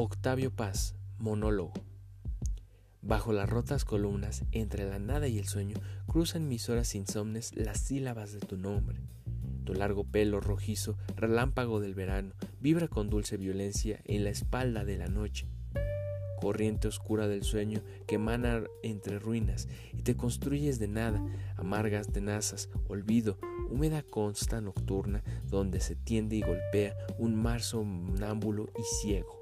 Octavio Paz, monólogo. Bajo las rotas columnas, entre la nada y el sueño, cruzan mis horas insomnes las sílabas de tu nombre. Tu largo pelo rojizo, relámpago del verano, vibra con dulce violencia en la espalda de la noche. Corriente oscura del sueño que emana entre ruinas y te construyes de nada, amargas tenazas, olvido, húmeda consta nocturna donde se tiende y golpea un mar somnámbulo y ciego.